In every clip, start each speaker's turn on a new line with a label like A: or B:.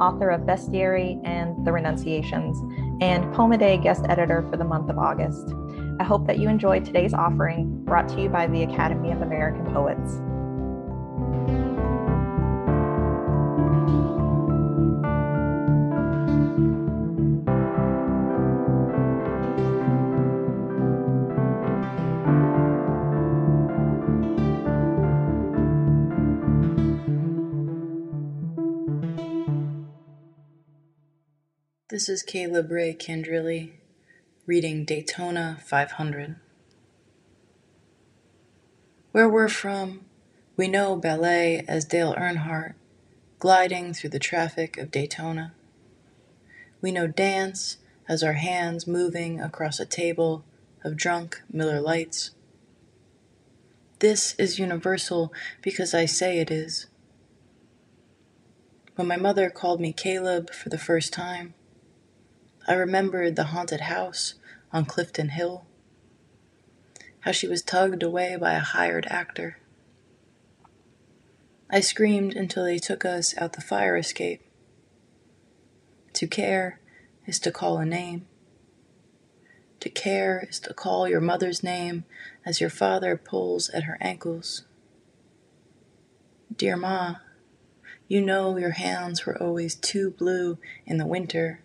A: author of Bestiary and The Renunciations, and Poem a Day guest editor for the month of August. I hope that you enjoyed today's offering brought to you by the Academy of American Poets.
B: This is Caleb Rae Candrilli reading Daytona 500. Where we're from, we know ballet as Dale Earnhardt gliding through the traffic of Daytona. We know dance as our hands moving across a table of drunk Miller Lites. This is universal because I say it is. When my mother called me Caleb for the first time, I remembered the haunted house on Clifton Hill, how she was tugged away by a hired actor. I screamed until they took us out the fire escape. To care is to call a name. To care is to call your mother's name as your father pulls at her ankles. Dear Ma, you know your hands were always too blue in the winter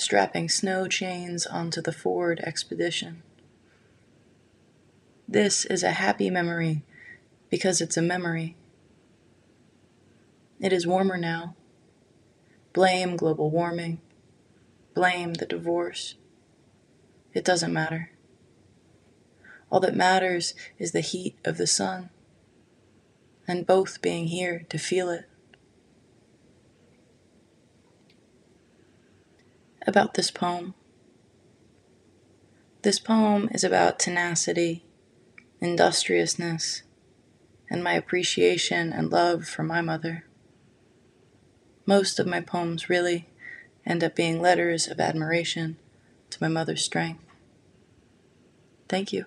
B: strapping snow chains onto the Ford expedition. This is a happy memory because it's a memory. It is warmer now. Blame global warming. Blame the divorce. It doesn't matter. All that matters is the heat of the sun and both being here to feel it. About this poem. This poem is about tenacity, industriousness, and my appreciation and love for my mother. Most of my poems really end up being letters of admiration to my mother's strength. Thank you.